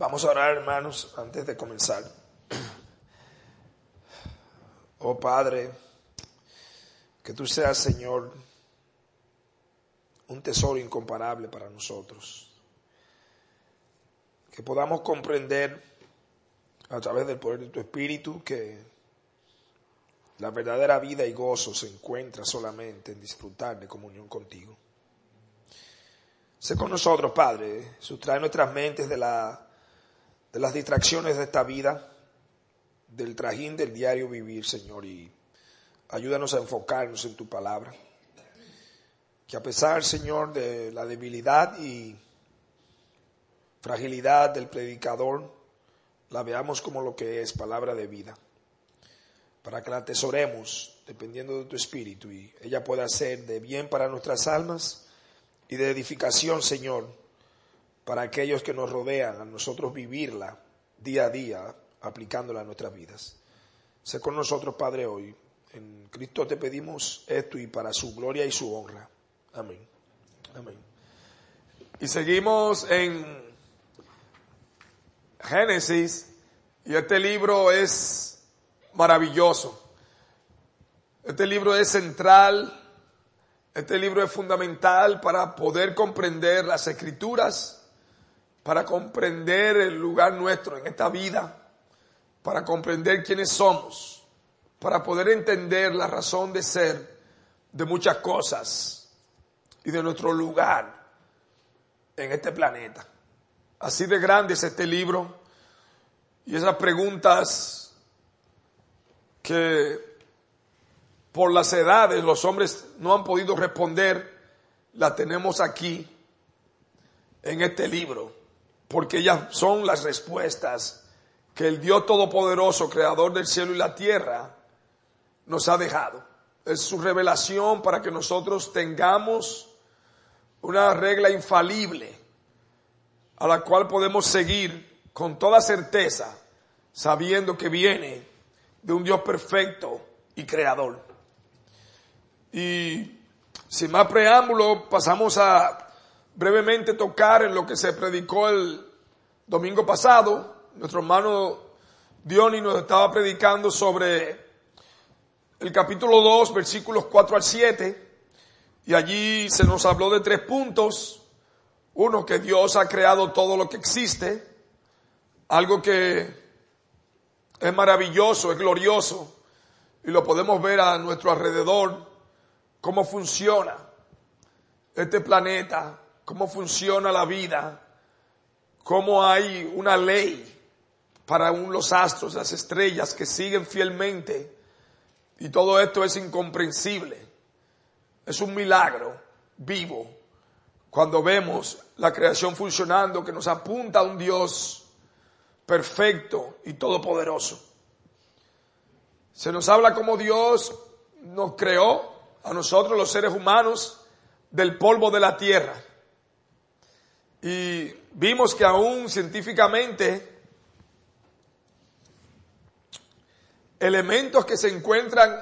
Vamos a orar, hermanos, antes de comenzar. Oh Padre, que tú seas, Señor, un tesoro incomparable para nosotros. Que podamos comprender a través del poder de tu Espíritu que la verdadera vida y gozo se encuentra solamente en disfrutar de comunión contigo. Sé con nosotros, Padre, sustrae nuestras mentes de, la, de las distracciones de esta vida del trajín del diario vivir, Señor, y ayúdanos a enfocarnos en tu palabra. Que a pesar, Señor, de la debilidad y fragilidad del predicador, la veamos como lo que es palabra de vida, para que la atesoremos dependiendo de tu espíritu y ella pueda ser de bien para nuestras almas y de edificación, Señor, para aquellos que nos rodean, a nosotros vivirla día a día aplicándola a nuestras vidas. Sé con nosotros, Padre, hoy. En Cristo te pedimos esto y para su gloria y su honra. Amén. Amén. Y seguimos en Génesis y este libro es maravilloso. Este libro es central, este libro es fundamental para poder comprender las escrituras, para comprender el lugar nuestro en esta vida para comprender quiénes somos, para poder entender la razón de ser de muchas cosas y de nuestro lugar en este planeta. Así de grande es este libro y esas preguntas que por las edades los hombres no han podido responder, las tenemos aquí en este libro, porque ellas son las respuestas que el Dios Todopoderoso, Creador del cielo y la tierra, nos ha dejado. Es su revelación para que nosotros tengamos una regla infalible a la cual podemos seguir con toda certeza, sabiendo que viene de un Dios perfecto y creador. Y sin más preámbulo, pasamos a brevemente tocar en lo que se predicó el domingo pasado, nuestro hermano Diony nos estaba predicando sobre el capítulo 2, versículos 4 al 7, y allí se nos habló de tres puntos. Uno, que Dios ha creado todo lo que existe, algo que es maravilloso, es glorioso, y lo podemos ver a nuestro alrededor, cómo funciona este planeta, cómo funciona la vida, cómo hay una ley para los astros, las estrellas que siguen fielmente. Y todo esto es incomprensible. Es un milagro vivo cuando vemos la creación funcionando que nos apunta a un Dios perfecto y todopoderoso. Se nos habla como Dios nos creó a nosotros los seres humanos del polvo de la tierra. Y vimos que aún científicamente elementos que se encuentran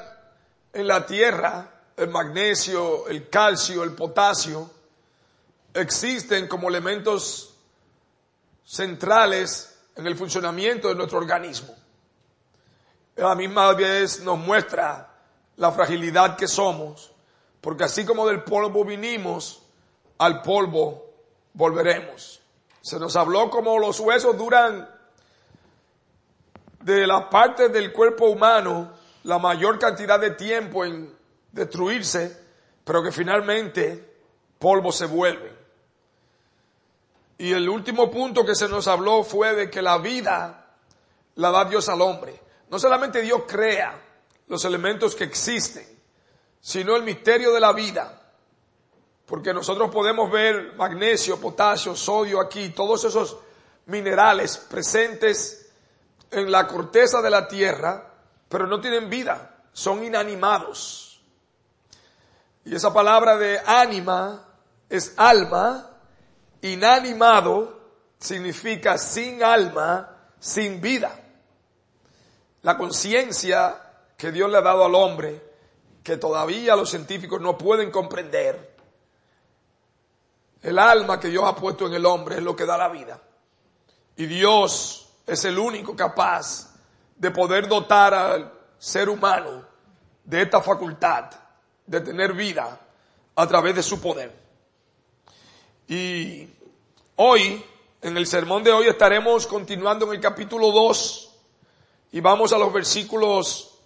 en la tierra, el magnesio, el calcio, el potasio, existen como elementos centrales en el funcionamiento de nuestro organismo. A la misma vez nos muestra la fragilidad que somos, porque así como del polvo vinimos, al polvo volveremos. Se nos habló como los huesos duran de las partes del cuerpo humano la mayor cantidad de tiempo en destruirse, pero que finalmente polvo se vuelve. Y el último punto que se nos habló fue de que la vida la da Dios al hombre. No solamente Dios crea los elementos que existen, sino el misterio de la vida. Porque nosotros podemos ver magnesio, potasio, sodio aquí, todos esos minerales presentes en la corteza de la tierra, pero no tienen vida, son inanimados. Y esa palabra de ánima es alma, inanimado significa sin alma, sin vida. La conciencia que Dios le ha dado al hombre, que todavía los científicos no pueden comprender, el alma que Dios ha puesto en el hombre es lo que da la vida. Y Dios es el único capaz de poder dotar al ser humano de esta facultad de tener vida a través de su poder. Y hoy, en el sermón de hoy, estaremos continuando en el capítulo 2 y vamos a los versículos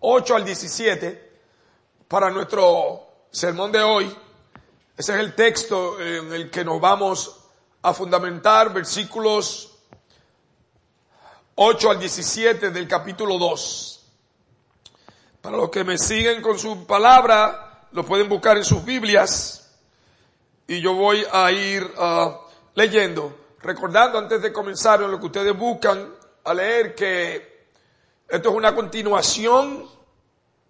8 al 17 para nuestro sermón de hoy. Ese es el texto en el que nos vamos a fundamentar, versículos 8 al 17 del capítulo 2. Para los que me siguen con su palabra, lo pueden buscar en sus Biblias y yo voy a ir uh, leyendo, recordando antes de comenzar en lo que ustedes buscan a leer que esto es una continuación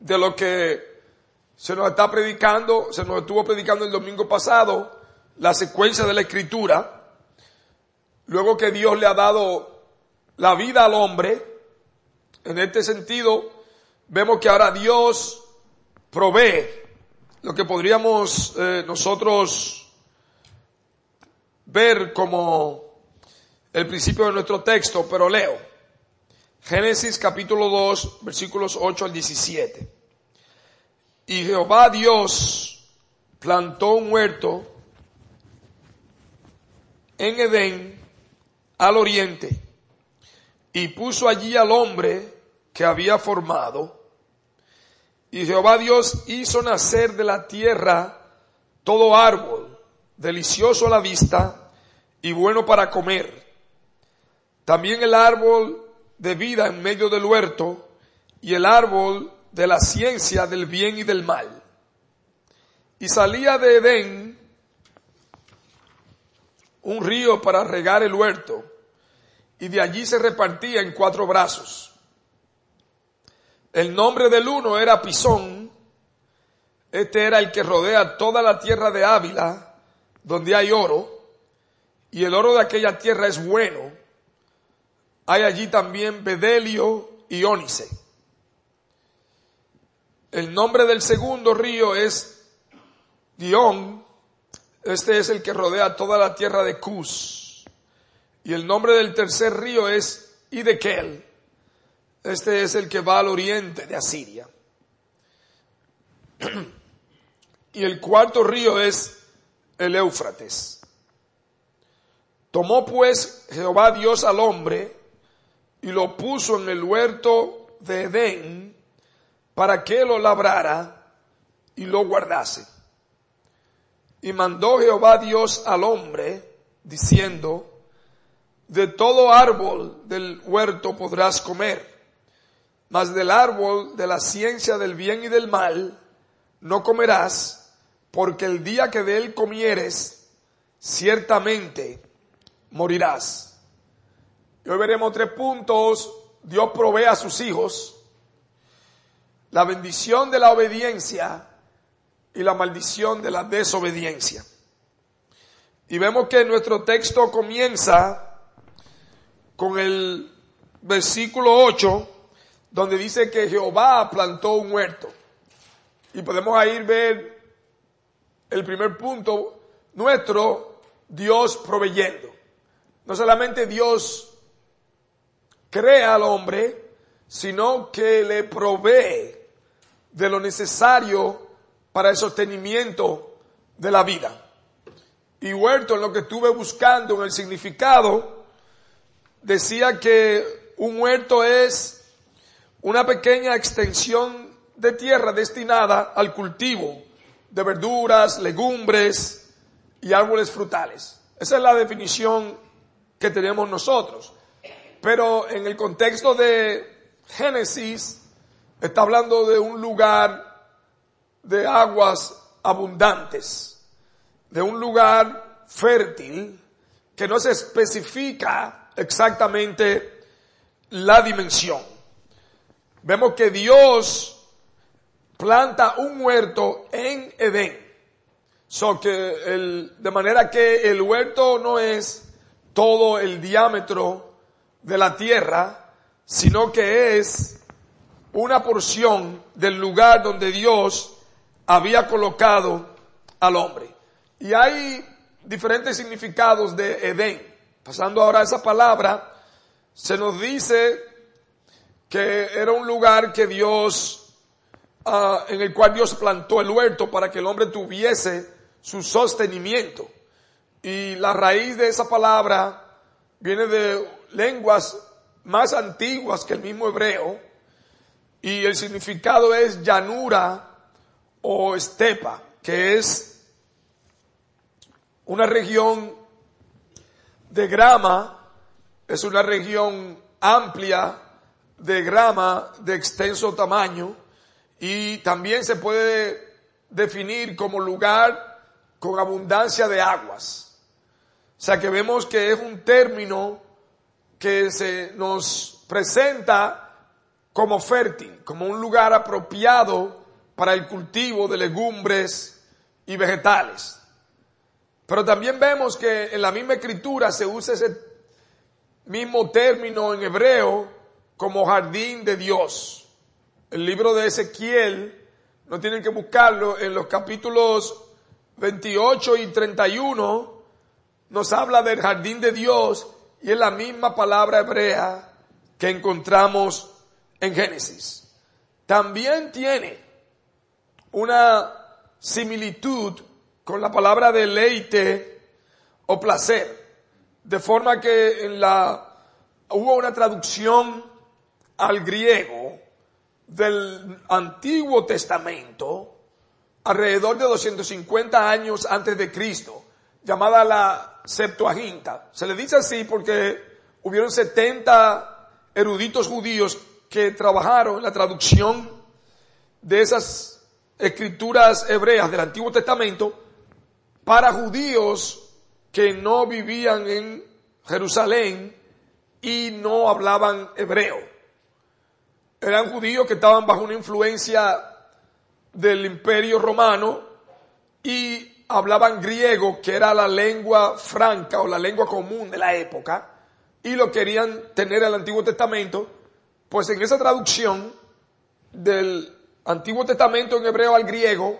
de lo que se nos está predicando, se nos estuvo predicando el domingo pasado, la secuencia de la escritura, luego que Dios le ha dado la vida al hombre, en este sentido, vemos que ahora Dios provee lo que podríamos eh, nosotros ver como el principio de nuestro texto, pero leo. Génesis capítulo 2, versículos 8 al 17. Y Jehová Dios plantó un huerto en Edén al oriente y puso allí al hombre que había formado. Y Jehová Dios hizo nacer de la tierra todo árbol, delicioso a la vista y bueno para comer. También el árbol de vida en medio del huerto y el árbol de la ciencia del bien y del mal. Y salía de Edén un río para regar el huerto, y de allí se repartía en cuatro brazos. El nombre del uno era Pisón, este era el que rodea toda la tierra de Ávila, donde hay oro, y el oro de aquella tierra es bueno. Hay allí también bedelio y ónice. El nombre del segundo río es Dion. Este es el que rodea toda la tierra de Cus. Y el nombre del tercer río es Idekel. Este es el que va al oriente de Asiria. y el cuarto río es el Éufrates. Tomó pues Jehová Dios al hombre y lo puso en el huerto de Edén para que lo labrara y lo guardase. Y mandó Jehová Dios al hombre, diciendo, de todo árbol del huerto podrás comer, mas del árbol de la ciencia del bien y del mal no comerás, porque el día que de él comieres, ciertamente morirás. Y hoy veremos tres puntos. Dios provee a sus hijos la bendición de la obediencia y la maldición de la desobediencia. Y vemos que nuestro texto comienza con el versículo 8, donde dice que Jehová plantó un huerto. Y podemos ahí ver el primer punto, nuestro Dios proveyendo. No solamente Dios crea al hombre, sino que le provee de lo necesario para el sostenimiento de la vida. Y Huerto, en lo que estuve buscando en el significado, decía que un huerto es una pequeña extensión de tierra destinada al cultivo de verduras, legumbres y árboles frutales. Esa es la definición que tenemos nosotros. Pero en el contexto de Génesis, Está hablando de un lugar de aguas abundantes, de un lugar fértil que no se especifica exactamente la dimensión. Vemos que Dios planta un huerto en Edén. De manera que el huerto no es todo el diámetro de la tierra, sino que es una porción del lugar donde Dios había colocado al hombre. Y hay diferentes significados de Edén. Pasando ahora a esa palabra, se nos dice que era un lugar que Dios, ah, en el cual Dios plantó el huerto para que el hombre tuviese su sostenimiento. Y la raíz de esa palabra viene de lenguas más antiguas que el mismo hebreo, y el significado es llanura o estepa, que es una región de grama, es una región amplia de grama de extenso tamaño y también se puede definir como lugar con abundancia de aguas. O sea que vemos que es un término que se nos presenta como fértil, como un lugar apropiado para el cultivo de legumbres y vegetales. Pero también vemos que en la misma escritura se usa ese mismo término en hebreo como jardín de Dios. El libro de Ezequiel, no tienen que buscarlo, en los capítulos 28 y 31 nos habla del jardín de Dios y es la misma palabra hebrea que encontramos en Génesis. También tiene una similitud con la palabra deleite o placer. De forma que en la, hubo una traducción al griego del Antiguo Testamento alrededor de 250 años antes de Cristo, llamada la Septuaginta. Se le dice así porque hubieron 70 eruditos judíos que trabajaron en la traducción de esas escrituras hebreas del Antiguo Testamento para judíos que no vivían en Jerusalén y no hablaban hebreo. Eran judíos que estaban bajo una influencia del imperio romano y hablaban griego, que era la lengua franca o la lengua común de la época, y lo querían tener el Antiguo Testamento pues en esa traducción del Antiguo Testamento en hebreo al griego,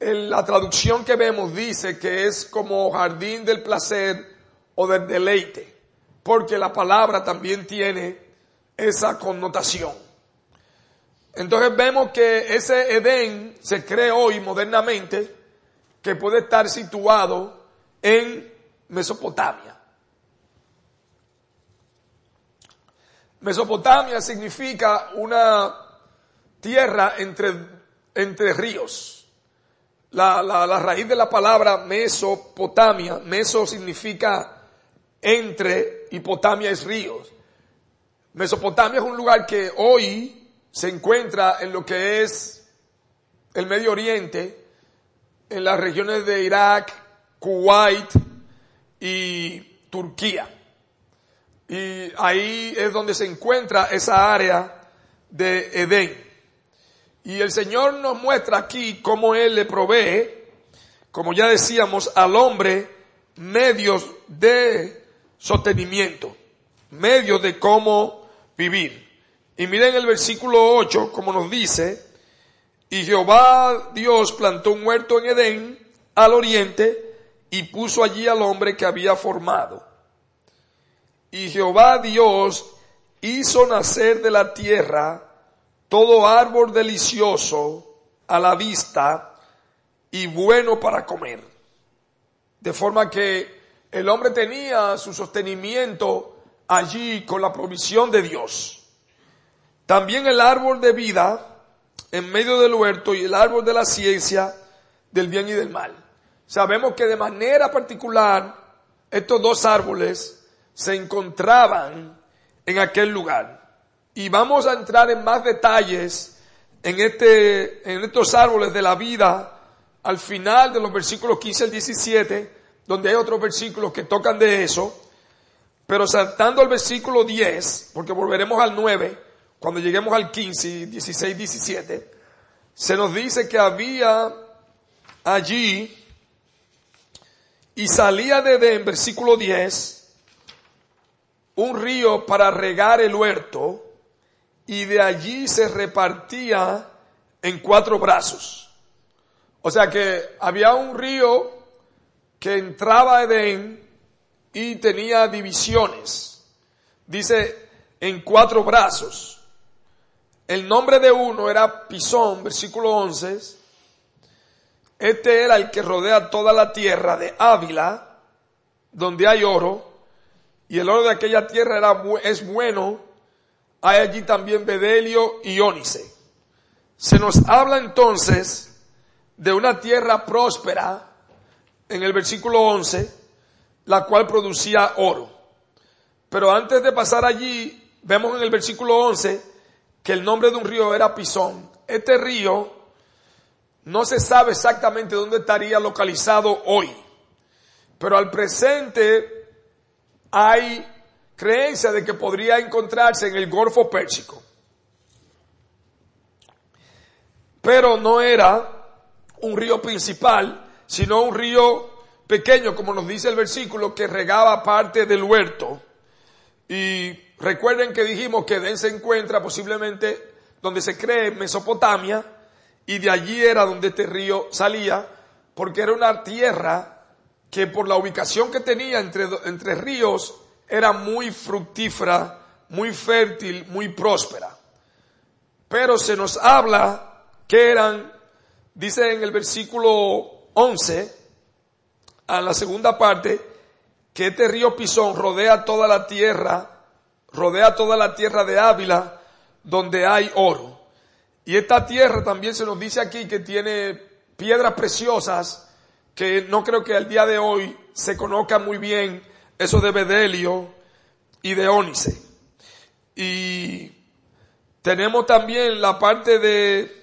en la traducción que vemos dice que es como jardín del placer o del deleite, porque la palabra también tiene esa connotación. Entonces vemos que ese Edén se cree hoy modernamente que puede estar situado en Mesopotamia. Mesopotamia significa una tierra entre, entre ríos. La, la, la, raíz de la palabra Mesopotamia, Meso significa entre y Potamia es ríos. Mesopotamia es un lugar que hoy se encuentra en lo que es el Medio Oriente, en las regiones de Irak, Kuwait y Turquía. Y ahí es donde se encuentra esa área de Edén. Y el Señor nos muestra aquí cómo Él le provee, como ya decíamos, al hombre medios de sostenimiento, medios de cómo vivir. Y miren el versículo 8, como nos dice, y Jehová Dios plantó un huerto en Edén al oriente y puso allí al hombre que había formado. Y Jehová Dios hizo nacer de la tierra todo árbol delicioso a la vista y bueno para comer. De forma que el hombre tenía su sostenimiento allí con la provisión de Dios. También el árbol de vida en medio del huerto y el árbol de la ciencia del bien y del mal. Sabemos que de manera particular estos dos árboles se encontraban en aquel lugar. Y vamos a entrar en más detalles en, este, en estos árboles de la vida al final de los versículos 15 al 17, donde hay otros versículos que tocan de eso. Pero saltando al versículo 10, porque volveremos al 9, cuando lleguemos al 15, 16, 17, se nos dice que había allí y salía de Edén, versículo 10, un río para regar el huerto y de allí se repartía en cuatro brazos. O sea que había un río que entraba a Edén y tenía divisiones. Dice en cuatro brazos. El nombre de uno era Pisón, versículo 11. Este era el que rodea toda la tierra de Ávila, donde hay oro, y el oro de aquella tierra era, es bueno. Hay allí también bedelio y ónice. Se nos habla entonces de una tierra próspera en el versículo 11, la cual producía oro. Pero antes de pasar allí, vemos en el versículo 11 que el nombre de un río era Pisón. Este río no se sabe exactamente dónde estaría localizado hoy, pero al presente hay creencia de que podría encontrarse en el Golfo Pérsico. Pero no era un río principal, sino un río pequeño, como nos dice el versículo, que regaba parte del huerto. Y recuerden que dijimos que Edén se encuentra posiblemente donde se cree Mesopotamia, y de allí era donde este río salía, porque era una tierra que por la ubicación que tenía entre, entre ríos era muy fructífera, muy fértil, muy próspera. Pero se nos habla que eran dice en el versículo 11, a la segunda parte, que este río Pisón rodea toda la tierra, rodea toda la tierra de Ávila, donde hay oro. Y esta tierra también se nos dice aquí que tiene piedras preciosas, que no creo que al día de hoy se conozca muy bien eso de bedelio y de ónice. Y tenemos también la parte de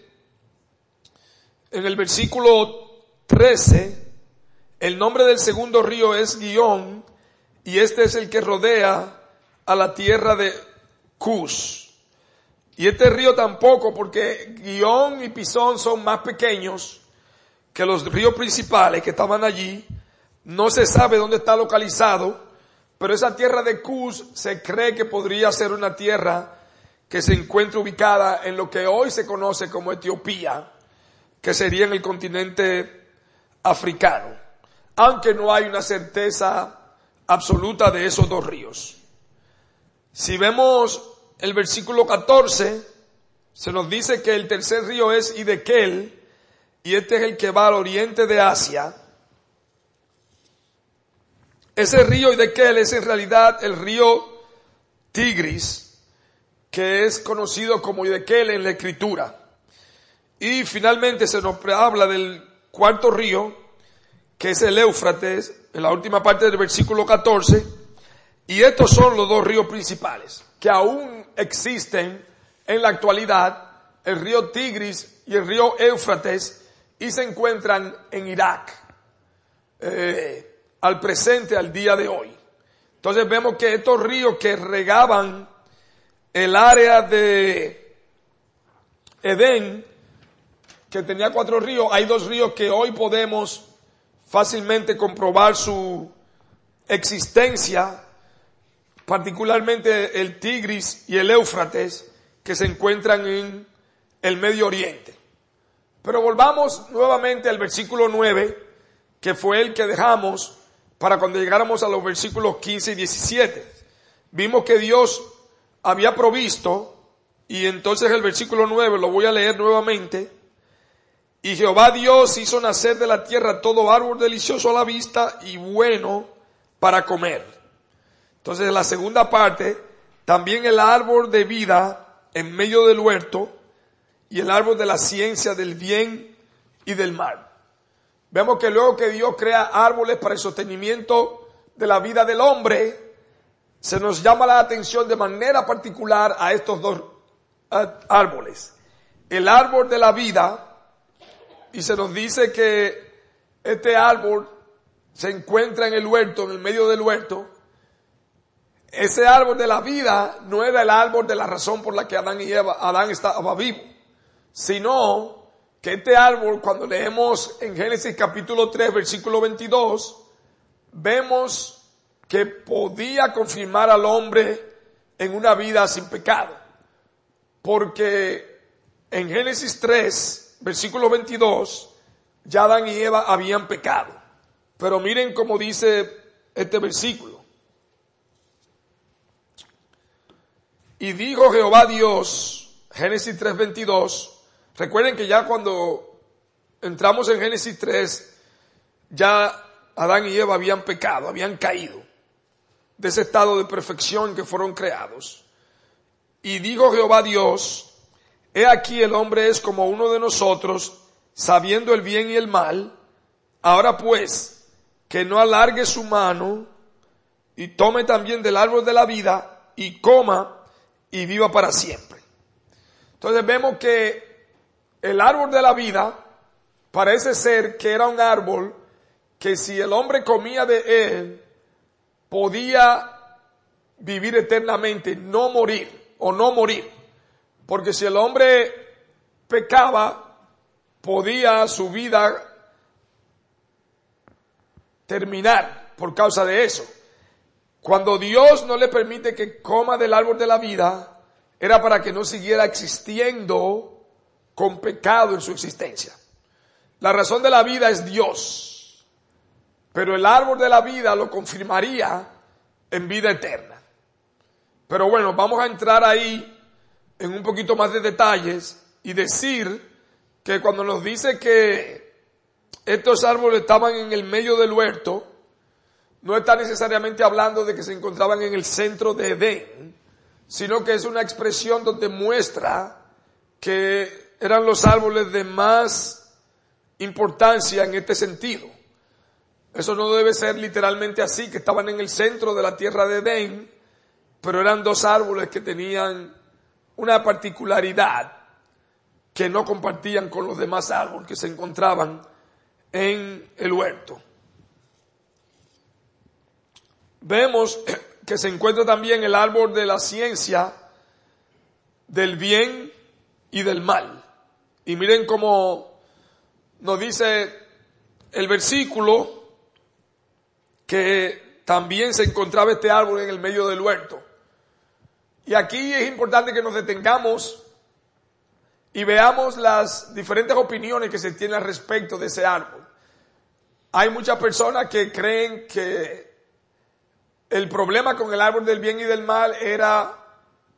en el versículo 13, el nombre del segundo río es Guión, y este es el que rodea a la tierra de Cus. Y este río tampoco, porque Guión y Pisón son más pequeños que los ríos principales que estaban allí. No se sabe dónde está localizado, pero esa tierra de Cus se cree que podría ser una tierra que se encuentra ubicada en lo que hoy se conoce como Etiopía que sería en el continente africano, aunque no hay una certeza absoluta de esos dos ríos. Si vemos el versículo 14, se nos dice que el tercer río es Idekel, y este es el que va al oriente de Asia. Ese río Idekel es en realidad el río Tigris, que es conocido como Idekel en la escritura. Y finalmente se nos habla del cuarto río, que es el Éufrates, en la última parte del versículo 14. Y estos son los dos ríos principales, que aún existen en la actualidad, el río Tigris y el río Éufrates, y se encuentran en Irak, eh, al presente, al día de hoy. Entonces vemos que estos ríos que regaban el área de Edén, que tenía cuatro ríos, hay dos ríos que hoy podemos fácilmente comprobar su existencia, particularmente el Tigris y el Éufrates, que se encuentran en el Medio Oriente. Pero volvamos nuevamente al versículo 9, que fue el que dejamos para cuando llegáramos a los versículos 15 y 17. Vimos que Dios había provisto, y entonces el versículo 9 lo voy a leer nuevamente, y Jehová Dios hizo nacer de la tierra todo árbol delicioso a la vista y bueno para comer. Entonces, en la segunda parte, también el árbol de vida en medio del huerto y el árbol de la ciencia del bien y del mal. Vemos que luego que Dios crea árboles para el sostenimiento de la vida del hombre, se nos llama la atención de manera particular a estos dos árboles. El árbol de la vida, y se nos dice que este árbol se encuentra en el huerto, en el medio del huerto. Ese árbol de la vida no era el árbol de la razón por la que Adán y Eva, Adán estaba vivo, sino que este árbol, cuando leemos en Génesis capítulo 3, versículo 22, vemos que podía confirmar al hombre en una vida sin pecado. Porque en Génesis 3, versículo 22, ya Adán y Eva habían pecado. Pero miren cómo dice este versículo. Y dijo Jehová Dios, Génesis 3:22, recuerden que ya cuando entramos en Génesis 3, ya Adán y Eva habían pecado, habían caído de ese estado de perfección que fueron creados. Y dijo Jehová Dios, he aquí el hombre es como uno de nosotros, sabiendo el bien y el mal. Ahora pues, que no alargue su mano y tome también del árbol de la vida y coma y viva para siempre. Entonces vemos que el árbol de la vida parece ser que era un árbol que si el hombre comía de él, podía vivir eternamente, no morir o no morir. Porque si el hombre pecaba, podía su vida terminar por causa de eso. Cuando Dios no le permite que coma del árbol de la vida, era para que no siguiera existiendo con pecado en su existencia. La razón de la vida es Dios, pero el árbol de la vida lo confirmaría en vida eterna. Pero bueno, vamos a entrar ahí en un poquito más de detalles y decir que cuando nos dice que estos árboles estaban en el medio del huerto, no está necesariamente hablando de que se encontraban en el centro de Edén, sino que es una expresión donde muestra que eran los árboles de más importancia en este sentido. Eso no debe ser literalmente así, que estaban en el centro de la tierra de Edén, pero eran dos árboles que tenían una particularidad que no compartían con los demás árboles que se encontraban en el huerto. Vemos que se encuentra también el árbol de la ciencia del bien y del mal. Y miren cómo nos dice el versículo que también se encontraba este árbol en el medio del huerto. Y aquí es importante que nos detengamos y veamos las diferentes opiniones que se tienen al respecto de ese árbol. Hay muchas personas que creen que el problema con el árbol del bien y del mal era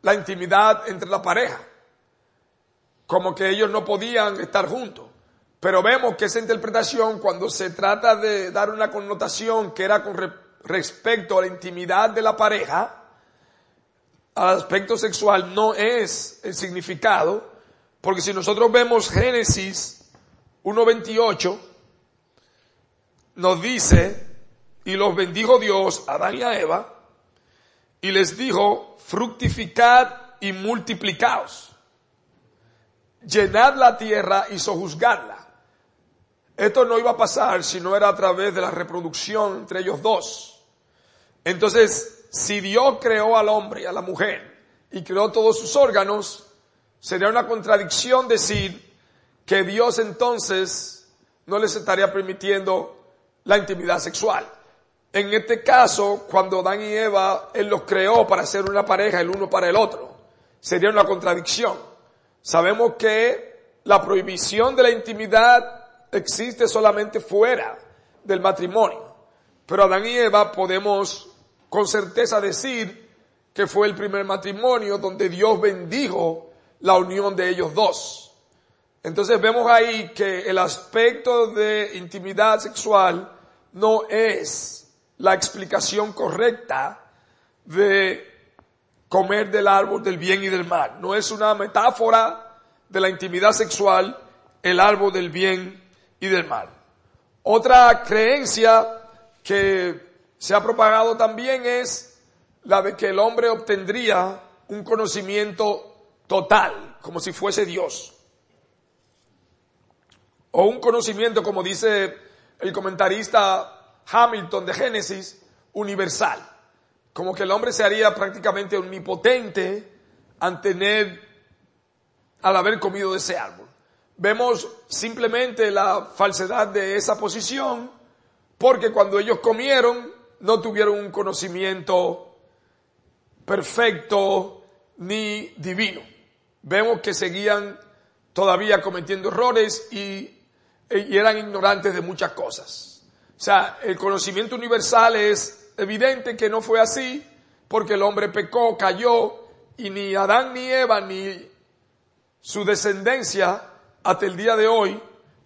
la intimidad entre la pareja, como que ellos no podían estar juntos. Pero vemos que esa interpretación, cuando se trata de dar una connotación que era con respecto a la intimidad de la pareja, al aspecto sexual, no es el significado, porque si nosotros vemos Génesis 1.28, nos dice, y los bendijo Dios a Adán y a Eva, y les dijo, fructificad y multiplicaos, llenad la tierra y sojuzgadla esto no iba a pasar si no era a través de la reproducción entre ellos dos. Entonces, si Dios creó al hombre y a la mujer y creó todos sus órganos, sería una contradicción decir que Dios entonces no les estaría permitiendo la intimidad sexual. En este caso, cuando Dan y Eva, Él los creó para ser una pareja el uno para el otro, sería una contradicción. Sabemos que la prohibición de la intimidad existe solamente fuera del matrimonio. Pero Adán y Eva podemos con certeza decir que fue el primer matrimonio donde Dios bendijo la unión de ellos dos. Entonces vemos ahí que el aspecto de intimidad sexual no es la explicación correcta de comer del árbol del bien y del mal. No es una metáfora de la intimidad sexual el árbol del bien y del mal. Otra creencia que se ha propagado también es la de que el hombre obtendría un conocimiento total, como si fuese Dios. O un conocimiento, como dice el comentarista Hamilton de Génesis, universal. Como que el hombre se haría prácticamente omnipotente al tener, al haber comido de ese árbol vemos simplemente la falsedad de esa posición, porque cuando ellos comieron no tuvieron un conocimiento perfecto ni divino. Vemos que seguían todavía cometiendo errores y, y eran ignorantes de muchas cosas. O sea, el conocimiento universal es evidente que no fue así porque el hombre pecó, cayó y ni Adán ni Eva ni su descendencia hasta el día de hoy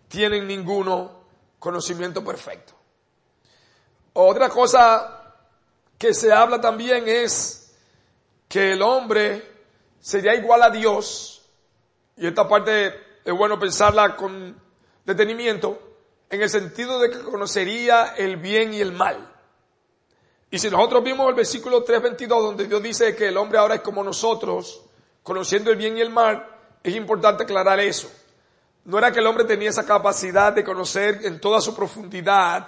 tienen ninguno conocimiento perfecto. Otra cosa que se habla también es que el hombre sería igual a Dios, y esta parte es bueno pensarla con detenimiento, en el sentido de que conocería el bien y el mal. Y si nosotros vimos el versículo 3.22 donde Dios dice que el hombre ahora es como nosotros, conociendo el bien y el mal, es importante aclarar eso. No era que el hombre tenía esa capacidad de conocer en toda su profundidad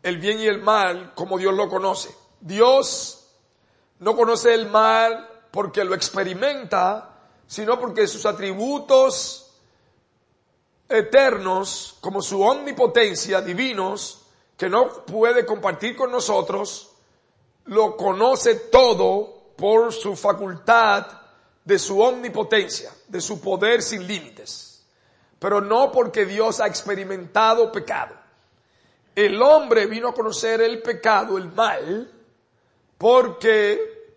el bien y el mal como Dios lo conoce. Dios no conoce el mal porque lo experimenta, sino porque sus atributos eternos, como su omnipotencia, divinos, que no puede compartir con nosotros, lo conoce todo por su facultad de su omnipotencia, de su poder sin límites, pero no porque Dios ha experimentado pecado. El hombre vino a conocer el pecado, el mal, porque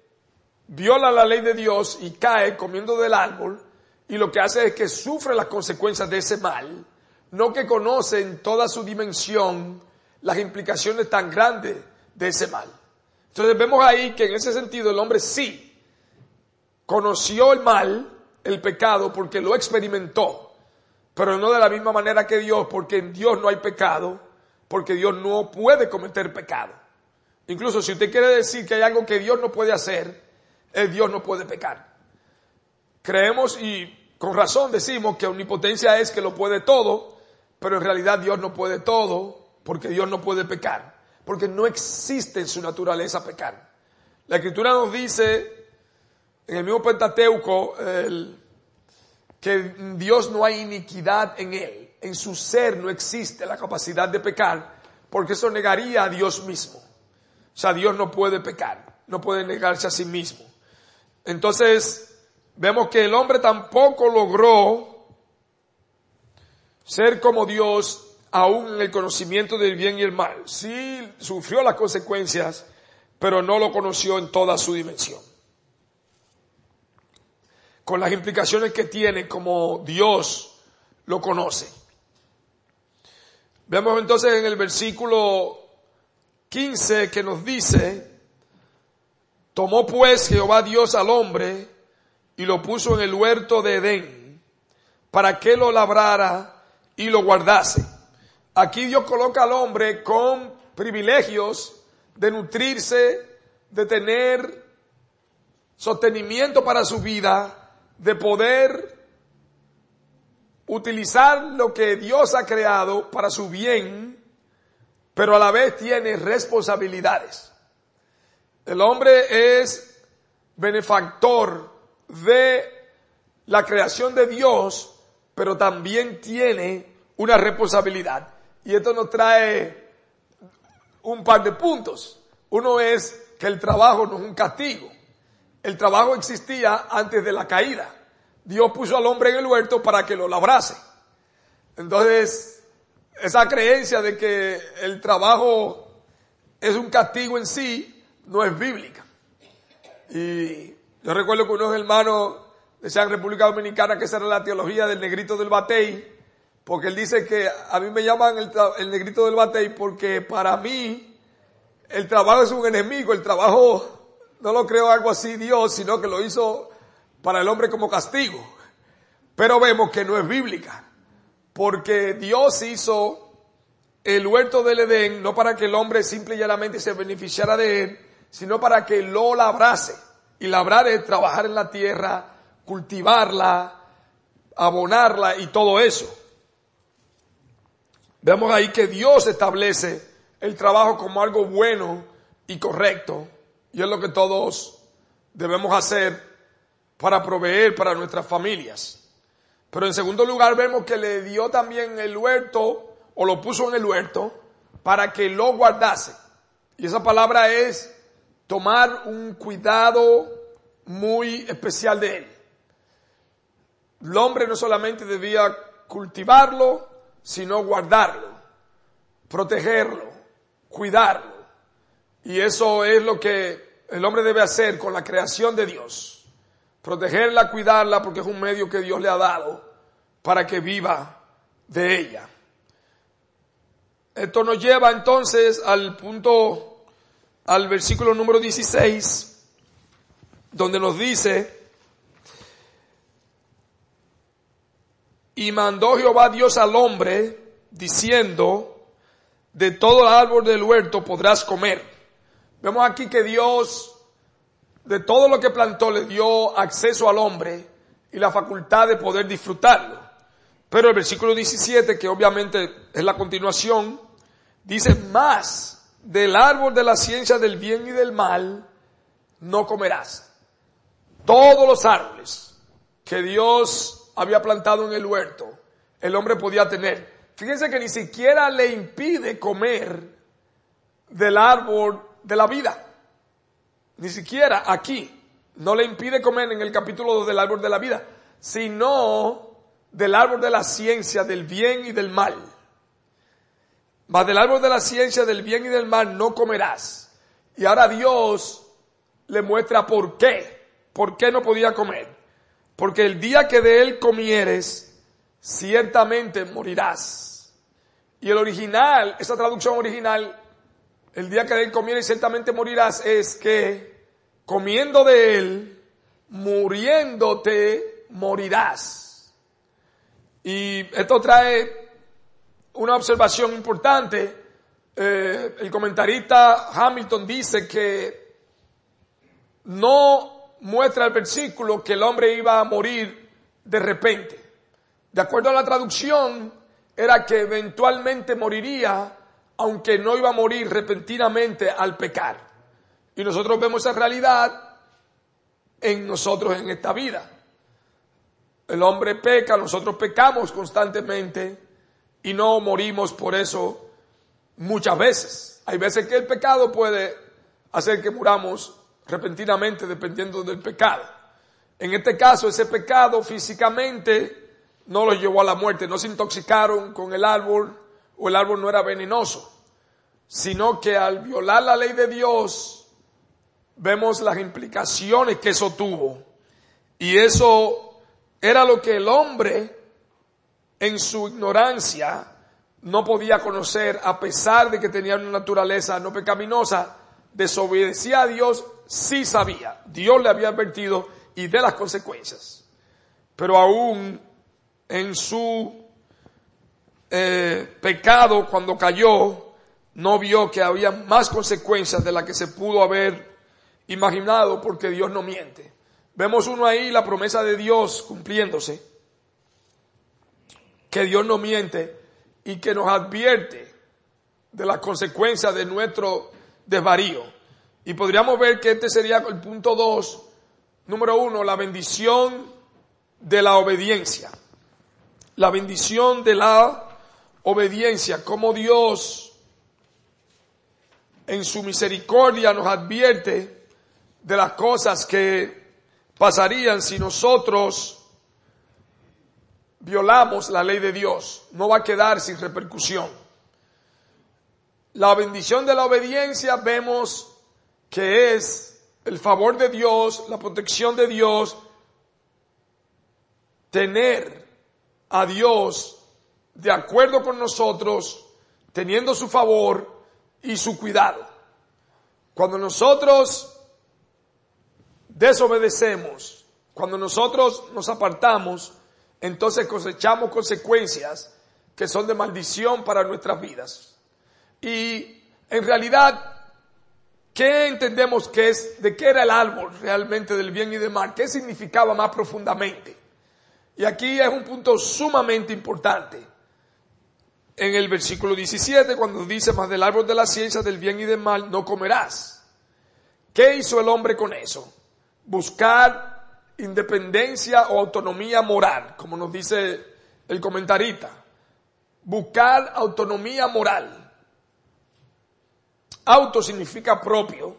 viola la ley de Dios y cae comiendo del árbol y lo que hace es que sufre las consecuencias de ese mal, no que conoce en toda su dimensión las implicaciones tan grandes de ese mal. Entonces vemos ahí que en ese sentido el hombre sí conoció el mal, el pecado, porque lo experimentó, pero no de la misma manera que Dios, porque en Dios no hay pecado, porque Dios no puede cometer pecado. Incluso si usted quiere decir que hay algo que Dios no puede hacer, el Dios no puede pecar. Creemos y con razón decimos que omnipotencia es que lo puede todo, pero en realidad Dios no puede todo, porque Dios no puede pecar, porque no existe en su naturaleza pecar. La escritura nos dice en el mismo Pentateuco, que Dios no hay iniquidad en él. En su ser no existe la capacidad de pecar, porque eso negaría a Dios mismo. O sea, Dios no puede pecar, no puede negarse a sí mismo. Entonces, vemos que el hombre tampoco logró ser como Dios aún en el conocimiento del bien y el mal. Sí sufrió las consecuencias, pero no lo conoció en toda su dimensión con las implicaciones que tiene como Dios lo conoce. Vemos entonces en el versículo 15 que nos dice, tomó pues Jehová Dios al hombre y lo puso en el huerto de Edén para que lo labrara y lo guardase. Aquí Dios coloca al hombre con privilegios de nutrirse, de tener sostenimiento para su vida, de poder utilizar lo que Dios ha creado para su bien, pero a la vez tiene responsabilidades. El hombre es benefactor de la creación de Dios, pero también tiene una responsabilidad. Y esto nos trae un par de puntos. Uno es que el trabajo no es un castigo. El trabajo existía antes de la caída. Dios puso al hombre en el huerto para que lo labrase. Entonces, esa creencia de que el trabajo es un castigo en sí no es bíblica. Y yo recuerdo que unos hermanos decían en República Dominicana que esa era la teología del negrito del batey, porque él dice que a mí me llaman el, el negrito del batey porque para mí el trabajo es un enemigo, el trabajo no lo creó algo así Dios, sino que lo hizo para el hombre como castigo. Pero vemos que no es bíblica, porque Dios hizo el huerto del Edén no para que el hombre simple y llanamente se beneficiara de él, sino para que lo labrase. Y labrar es trabajar en la tierra, cultivarla, abonarla y todo eso. Vemos ahí que Dios establece el trabajo como algo bueno y correcto y es lo que todos debemos hacer para proveer para nuestras familias. Pero en segundo lugar vemos que le dio también el huerto o lo puso en el huerto para que lo guardase. Y esa palabra es tomar un cuidado muy especial de él. El hombre no solamente debía cultivarlo, sino guardarlo, protegerlo, cuidarlo. Y eso es lo que el hombre debe hacer con la creación de Dios. Protegerla, cuidarla, porque es un medio que Dios le ha dado para que viva de ella. Esto nos lleva entonces al punto, al versículo número 16, donde nos dice, y mandó Jehová Dios al hombre, diciendo, de todo el árbol del huerto podrás comer. Vemos aquí que Dios, de todo lo que plantó, le dio acceso al hombre y la facultad de poder disfrutarlo. Pero el versículo 17, que obviamente es la continuación, dice, más del árbol de la ciencia del bien y del mal no comerás. Todos los árboles que Dios había plantado en el huerto, el hombre podía tener. Fíjense que ni siquiera le impide comer del árbol de la vida. Ni siquiera aquí no le impide comer en el capítulo 2 del árbol de la vida, sino del árbol de la ciencia del bien y del mal. Mas del árbol de la ciencia del bien y del mal no comerás. Y ahora Dios le muestra por qué. ¿Por qué no podía comer? Porque el día que de él comieres, ciertamente morirás. Y el original, esa traducción original, el día que de él comieres, ciertamente morirás, es que comiendo de él, muriéndote, morirás. Y esto trae una observación importante. Eh, el comentarista Hamilton dice que no muestra el versículo que el hombre iba a morir de repente. De acuerdo a la traducción, era que eventualmente moriría, aunque no iba a morir repentinamente al pecar. Y nosotros vemos esa realidad en nosotros en esta vida. El hombre peca, nosotros pecamos constantemente y no morimos por eso muchas veces. Hay veces que el pecado puede hacer que muramos repentinamente dependiendo del pecado. En este caso, ese pecado físicamente no lo llevó a la muerte, no se intoxicaron con el árbol o el árbol no era venenoso, sino que al violar la ley de Dios vemos las implicaciones que eso tuvo. Y eso era lo que el hombre en su ignorancia no podía conocer a pesar de que tenía una naturaleza no pecaminosa, desobedecía a Dios, sí sabía, Dios le había advertido y de las consecuencias. Pero aún en su eh, pecado, cuando cayó, no vio que había más consecuencias de las que se pudo haber imaginado porque Dios no miente. Vemos uno ahí la promesa de Dios cumpliéndose, que Dios no miente y que nos advierte de las consecuencias de nuestro desvarío. Y podríamos ver que este sería el punto dos, número uno, la bendición de la obediencia. La bendición de la obediencia, como Dios en su misericordia nos advierte de las cosas que pasarían si nosotros violamos la ley de Dios. No va a quedar sin repercusión. La bendición de la obediencia vemos que es el favor de Dios, la protección de Dios, tener a Dios de acuerdo con nosotros, teniendo su favor y su cuidado. Cuando nosotros desobedecemos, cuando nosotros nos apartamos, entonces cosechamos consecuencias que son de maldición para nuestras vidas. Y en realidad, ¿qué entendemos que es, de qué era el árbol realmente del bien y del mal? ¿Qué significaba más profundamente? Y aquí es un punto sumamente importante. En el versículo 17, cuando dice, más del árbol de la ciencia del bien y del mal, no comerás. ¿Qué hizo el hombre con eso? buscar independencia o autonomía moral, como nos dice el comentarista. Buscar autonomía moral. Auto significa propio.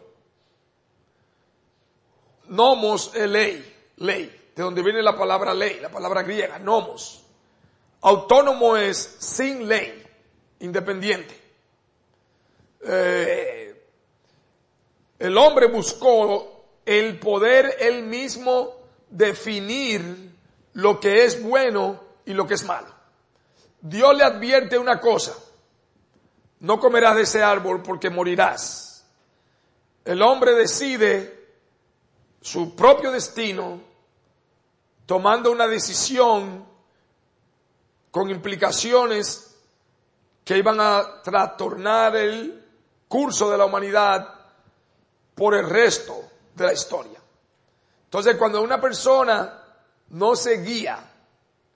Nomos es ley, ley, de donde viene la palabra ley, la palabra griega, nomos. Autónomo es sin ley, independiente. eh, el hombre buscó el poder él mismo definir lo que es bueno y lo que es malo. Dios le advierte una cosa, no comerás de ese árbol porque morirás. El hombre decide su propio destino tomando una decisión con implicaciones que iban a trastornar el curso de la humanidad por el resto de la historia. Entonces, cuando una persona no se guía,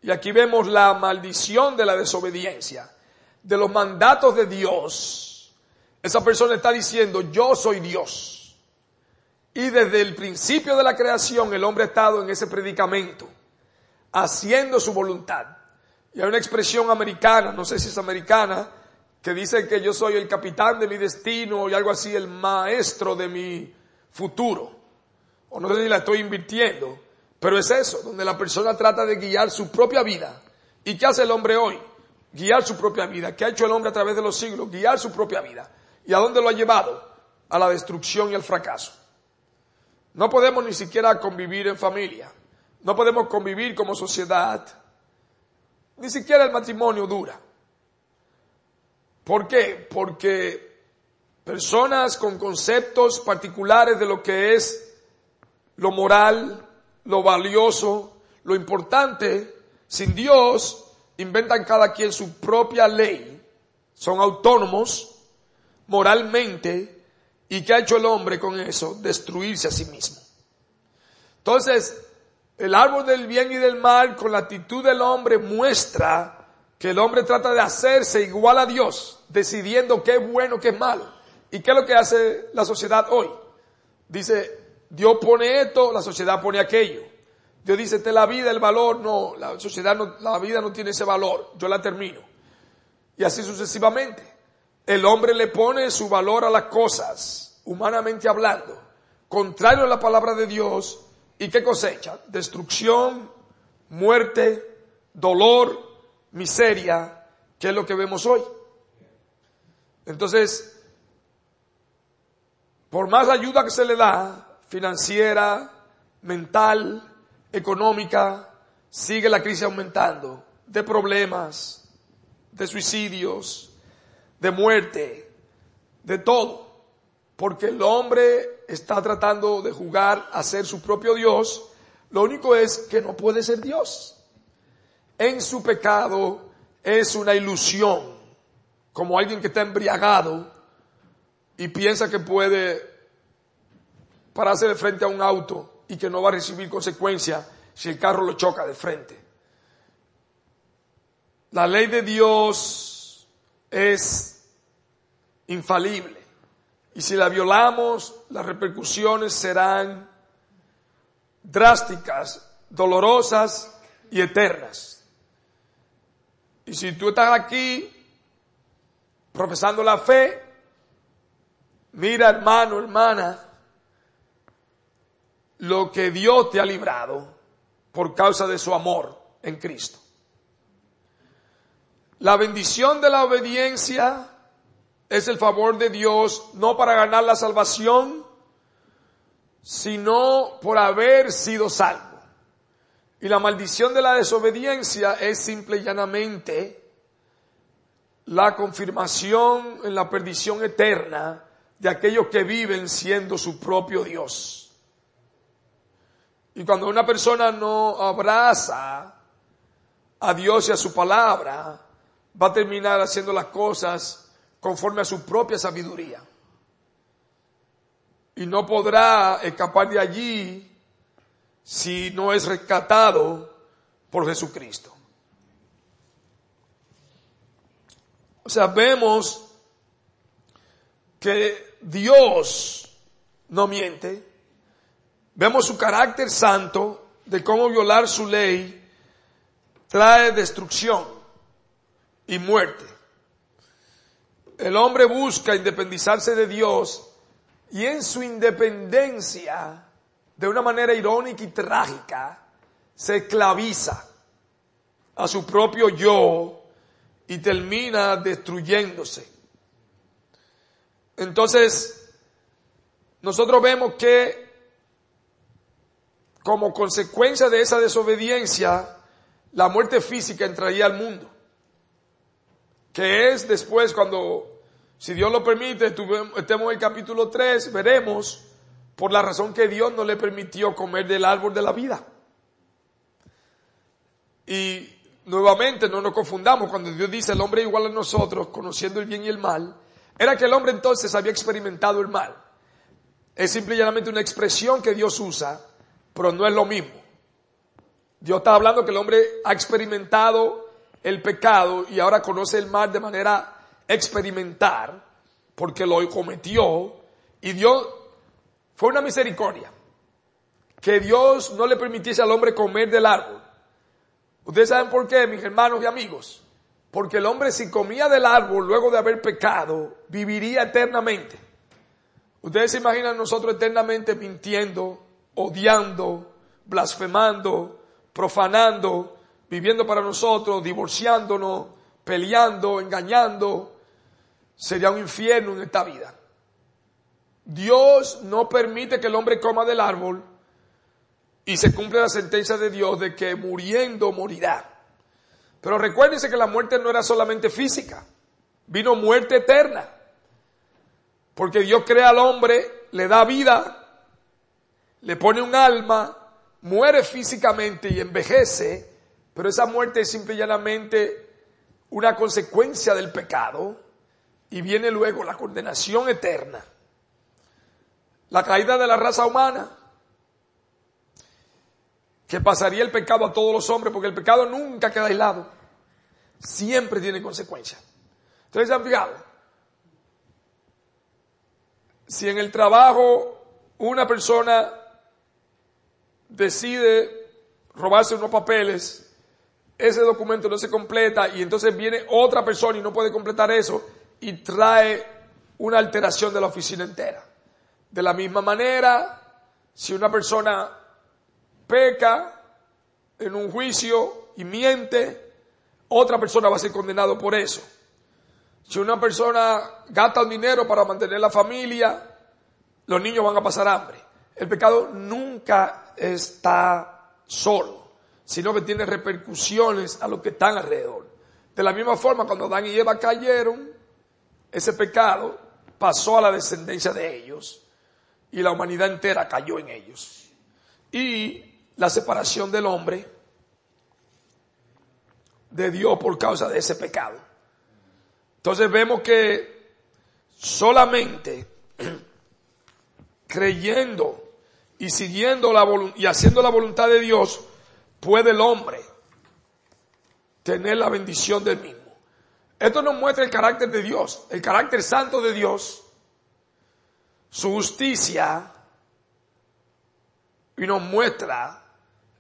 y aquí vemos la maldición de la desobediencia, de los mandatos de Dios, esa persona está diciendo, yo soy Dios. Y desde el principio de la creación el hombre ha estado en ese predicamento, haciendo su voluntad. Y hay una expresión americana, no sé si es americana, que dice que yo soy el capitán de mi destino y algo así, el maestro de mi futuro. O no sé si la estoy invirtiendo, pero es eso, donde la persona trata de guiar su propia vida. ¿Y qué hace el hombre hoy? Guiar su propia vida. ¿Qué ha hecho el hombre a través de los siglos? Guiar su propia vida. ¿Y a dónde lo ha llevado? A la destrucción y al fracaso. No podemos ni siquiera convivir en familia. No podemos convivir como sociedad ni siquiera el matrimonio dura. ¿Por qué? Porque personas con conceptos particulares de lo que es lo moral, lo valioso, lo importante, sin Dios, inventan cada quien su propia ley, son autónomos moralmente, y ¿qué ha hecho el hombre con eso? Destruirse a sí mismo. Entonces, el árbol del bien y del mal con la actitud del hombre muestra que el hombre trata de hacerse igual a Dios, decidiendo qué es bueno, qué es malo. ¿Y qué es lo que hace la sociedad hoy? Dice, Dios pone esto, la sociedad pone aquello. Dios dice, te la vida, el valor, no, la sociedad no, la vida no tiene ese valor, yo la termino. Y así sucesivamente. El hombre le pone su valor a las cosas, humanamente hablando, contrario a la palabra de Dios, ¿Y qué cosecha? Destrucción, muerte, dolor, miseria, que es lo que vemos hoy. Entonces, por más ayuda que se le da, financiera, mental, económica, sigue la crisis aumentando de problemas, de suicidios, de muerte, de todo porque el hombre está tratando de jugar a ser su propio Dios, lo único es que no puede ser Dios. En su pecado es una ilusión, como alguien que está embriagado y piensa que puede pararse de frente a un auto y que no va a recibir consecuencias si el carro lo choca de frente. La ley de Dios es infalible. Y si la violamos, las repercusiones serán drásticas, dolorosas y eternas. Y si tú estás aquí profesando la fe, mira hermano, hermana, lo que Dios te ha librado por causa de su amor en Cristo. La bendición de la obediencia es el favor de Dios no para ganar la salvación, sino por haber sido salvo. Y la maldición de la desobediencia es simple y llanamente la confirmación en la perdición eterna de aquellos que viven siendo su propio Dios. Y cuando una persona no abraza a Dios y a su palabra, va a terminar haciendo las cosas conforme a su propia sabiduría. Y no podrá escapar de allí si no es rescatado por Jesucristo. O sea, vemos que Dios no miente. Vemos su carácter santo de cómo violar su ley trae destrucción y muerte el hombre busca independizarse de Dios y en su independencia, de una manera irónica y trágica, se esclaviza a su propio yo y termina destruyéndose. Entonces, nosotros vemos que como consecuencia de esa desobediencia, la muerte física entraría al mundo. Que es después cuando, si Dios lo permite, estemos en el capítulo 3, veremos por la razón que Dios no le permitió comer del árbol de la vida. Y nuevamente no nos confundamos cuando Dios dice el hombre igual a nosotros, conociendo el bien y el mal, era que el hombre entonces había experimentado el mal. Es simplemente una expresión que Dios usa, pero no es lo mismo. Dios está hablando que el hombre ha experimentado el pecado y ahora conoce el mal de manera experimental, porque lo cometió, y Dios fue una misericordia, que Dios no le permitiese al hombre comer del árbol. Ustedes saben por qué, mis hermanos y amigos. Porque el hombre si comía del árbol luego de haber pecado, viviría eternamente. Ustedes se imaginan nosotros eternamente mintiendo, odiando, blasfemando, profanando, viviendo para nosotros, divorciándonos, peleando, engañando. Sería un infierno en esta vida. Dios no permite que el hombre coma del árbol y se cumple la sentencia de Dios de que muriendo morirá. Pero recuérdense que la muerte no era solamente física, vino muerte eterna. Porque Dios crea al hombre, le da vida, le pone un alma, muere físicamente y envejece, pero esa muerte es simple y llanamente una consecuencia del pecado y viene luego la condenación eterna. La caída de la raza humana que pasaría el pecado a todos los hombres, porque el pecado nunca queda aislado, siempre tiene consecuencias. Entonces, ¿se han fijado? Si en el trabajo una persona decide robarse unos papeles, ese documento no se completa y entonces viene otra persona y no puede completar eso y trae una alteración de la oficina entera. De la misma manera, si una persona peca en un juicio y miente, otra persona va a ser condenado por eso. Si una persona gasta un dinero para mantener la familia, los niños van a pasar hambre. El pecado nunca está solo, sino que tiene repercusiones a los que están alrededor. De la misma forma, cuando Adán y Eva cayeron, ese pecado pasó a la descendencia de ellos y la humanidad entera cayó en ellos. Y la separación del hombre de Dios por causa de ese pecado. Entonces vemos que solamente creyendo y siguiendo la y haciendo la voluntad de Dios puede el hombre tener la bendición del mismo. Esto nos muestra el carácter de Dios, el carácter santo de Dios, su justicia y nos muestra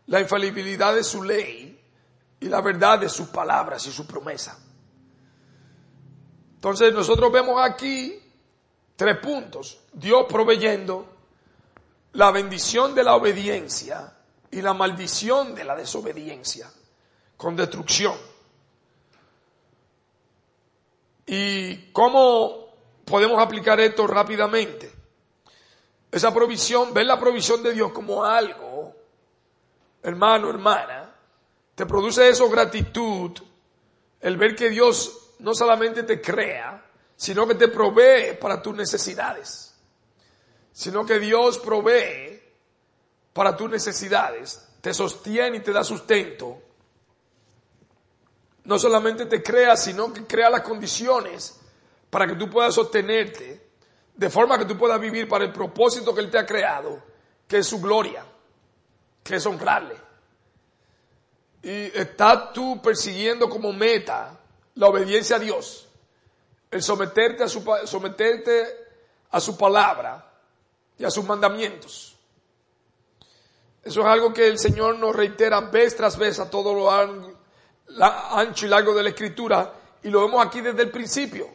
la infalibilidad de su ley y la verdad de sus palabras y su promesa. Entonces nosotros vemos aquí tres puntos. Dios proveyendo la bendición de la obediencia y la maldición de la desobediencia con destrucción. ¿Y cómo podemos aplicar esto rápidamente? Esa provisión, ver la provisión de Dios como algo hermano, hermana, te produce eso gratitud, el ver que Dios no solamente te crea, sino que te provee para tus necesidades, sino que Dios provee para tus necesidades, te sostiene y te da sustento. No solamente te crea, sino que crea las condiciones para que tú puedas sostenerte, de forma que tú puedas vivir para el propósito que Él te ha creado, que es su gloria que es honrarle. Y estás tú persiguiendo como meta la obediencia a Dios, el someterte a su, someterte a su palabra y a sus mandamientos. Eso es algo que el Señor nos reitera vez tras vez a todo lo ancho y largo de la Escritura y lo vemos aquí desde el principio,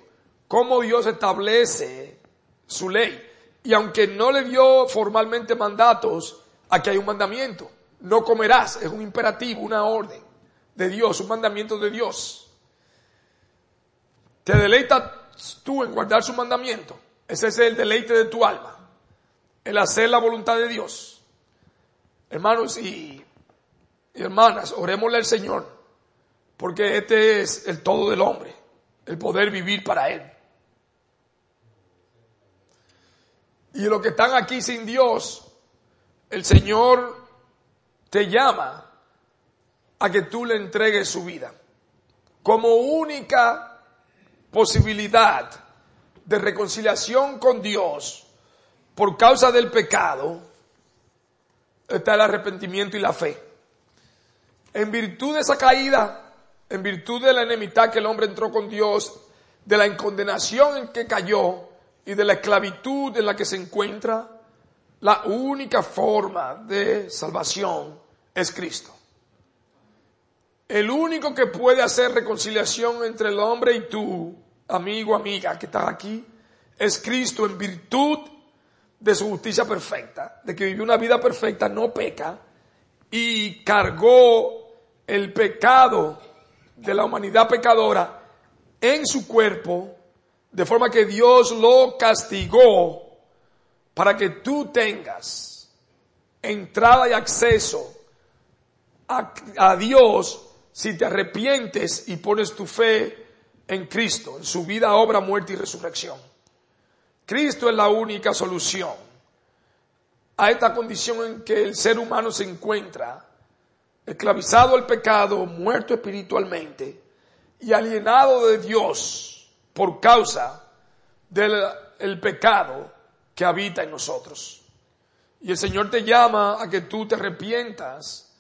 cómo Dios establece su ley. Y aunque no le dio formalmente mandatos, Aquí hay un mandamiento. No comerás. Es un imperativo, una orden de Dios, un mandamiento de Dios. ¿Te deleitas tú en guardar su mandamiento? Ese es el deleite de tu alma, el hacer la voluntad de Dios. Hermanos y, hermanas, orémosle al Señor, porque este es el todo del hombre, el poder vivir para Él. Y los que están aquí sin Dios, el Señor te llama a que tú le entregues su vida como única posibilidad de reconciliación con Dios por causa del pecado está el arrepentimiento y la fe. En virtud de esa caída, en virtud de la enemistad que el hombre entró con Dios, de la condenación en que cayó y de la esclavitud en la que se encuentra, la única forma de salvación es Cristo. El único que puede hacer reconciliación entre el hombre y tú, amigo, amiga, que estás aquí, es Cristo en virtud de su justicia perfecta, de que vivió una vida perfecta, no peca, y cargó el pecado de la humanidad pecadora en su cuerpo, de forma que Dios lo castigó para que tú tengas entrada y acceso a, a Dios si te arrepientes y pones tu fe en Cristo, en su vida, obra, muerte y resurrección. Cristo es la única solución a esta condición en que el ser humano se encuentra, esclavizado al pecado, muerto espiritualmente y alienado de Dios por causa del pecado que habita en nosotros. Y el Señor te llama a que tú te arrepientas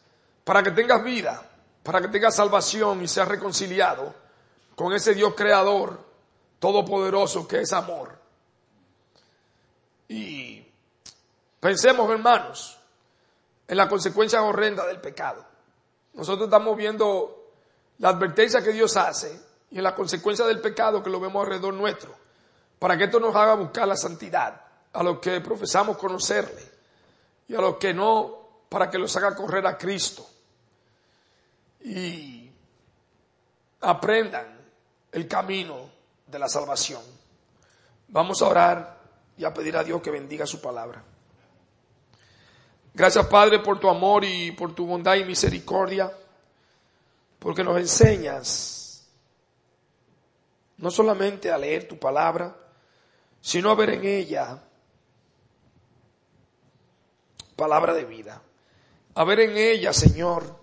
para que tengas vida para que tenga salvación y sea reconciliado con ese Dios creador todopoderoso que es amor. Y pensemos, hermanos, en la consecuencia horrenda del pecado. Nosotros estamos viendo la advertencia que Dios hace y en la consecuencia del pecado que lo vemos alrededor nuestro, para que esto nos haga buscar la santidad a los que profesamos conocerle y a los que no, para que los haga correr a Cristo y aprendan el camino de la salvación. Vamos a orar y a pedir a Dios que bendiga su palabra. Gracias Padre por tu amor y por tu bondad y misericordia, porque nos enseñas no solamente a leer tu palabra, sino a ver en ella palabra de vida, a ver en ella, Señor,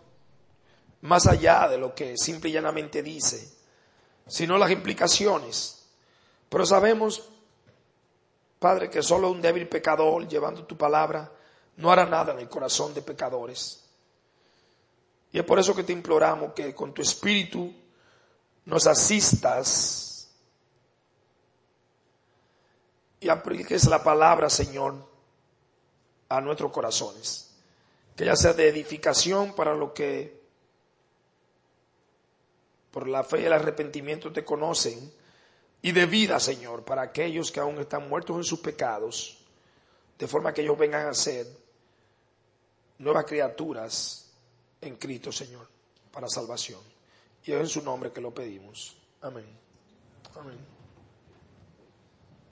más allá de lo que simple y llanamente dice, sino las implicaciones. Pero sabemos, Padre, que solo un débil pecador llevando tu palabra no hará nada en el corazón de pecadores. Y es por eso que te imploramos que con tu espíritu nos asistas y apliques la palabra, Señor, a nuestros corazones. Que ya sea de edificación para lo que por la fe y el arrepentimiento te conocen, y de vida, Señor, para aquellos que aún están muertos en sus pecados, de forma que ellos vengan a ser nuevas criaturas en Cristo, Señor, para salvación. Y es en su nombre que lo pedimos. Amén. Amén.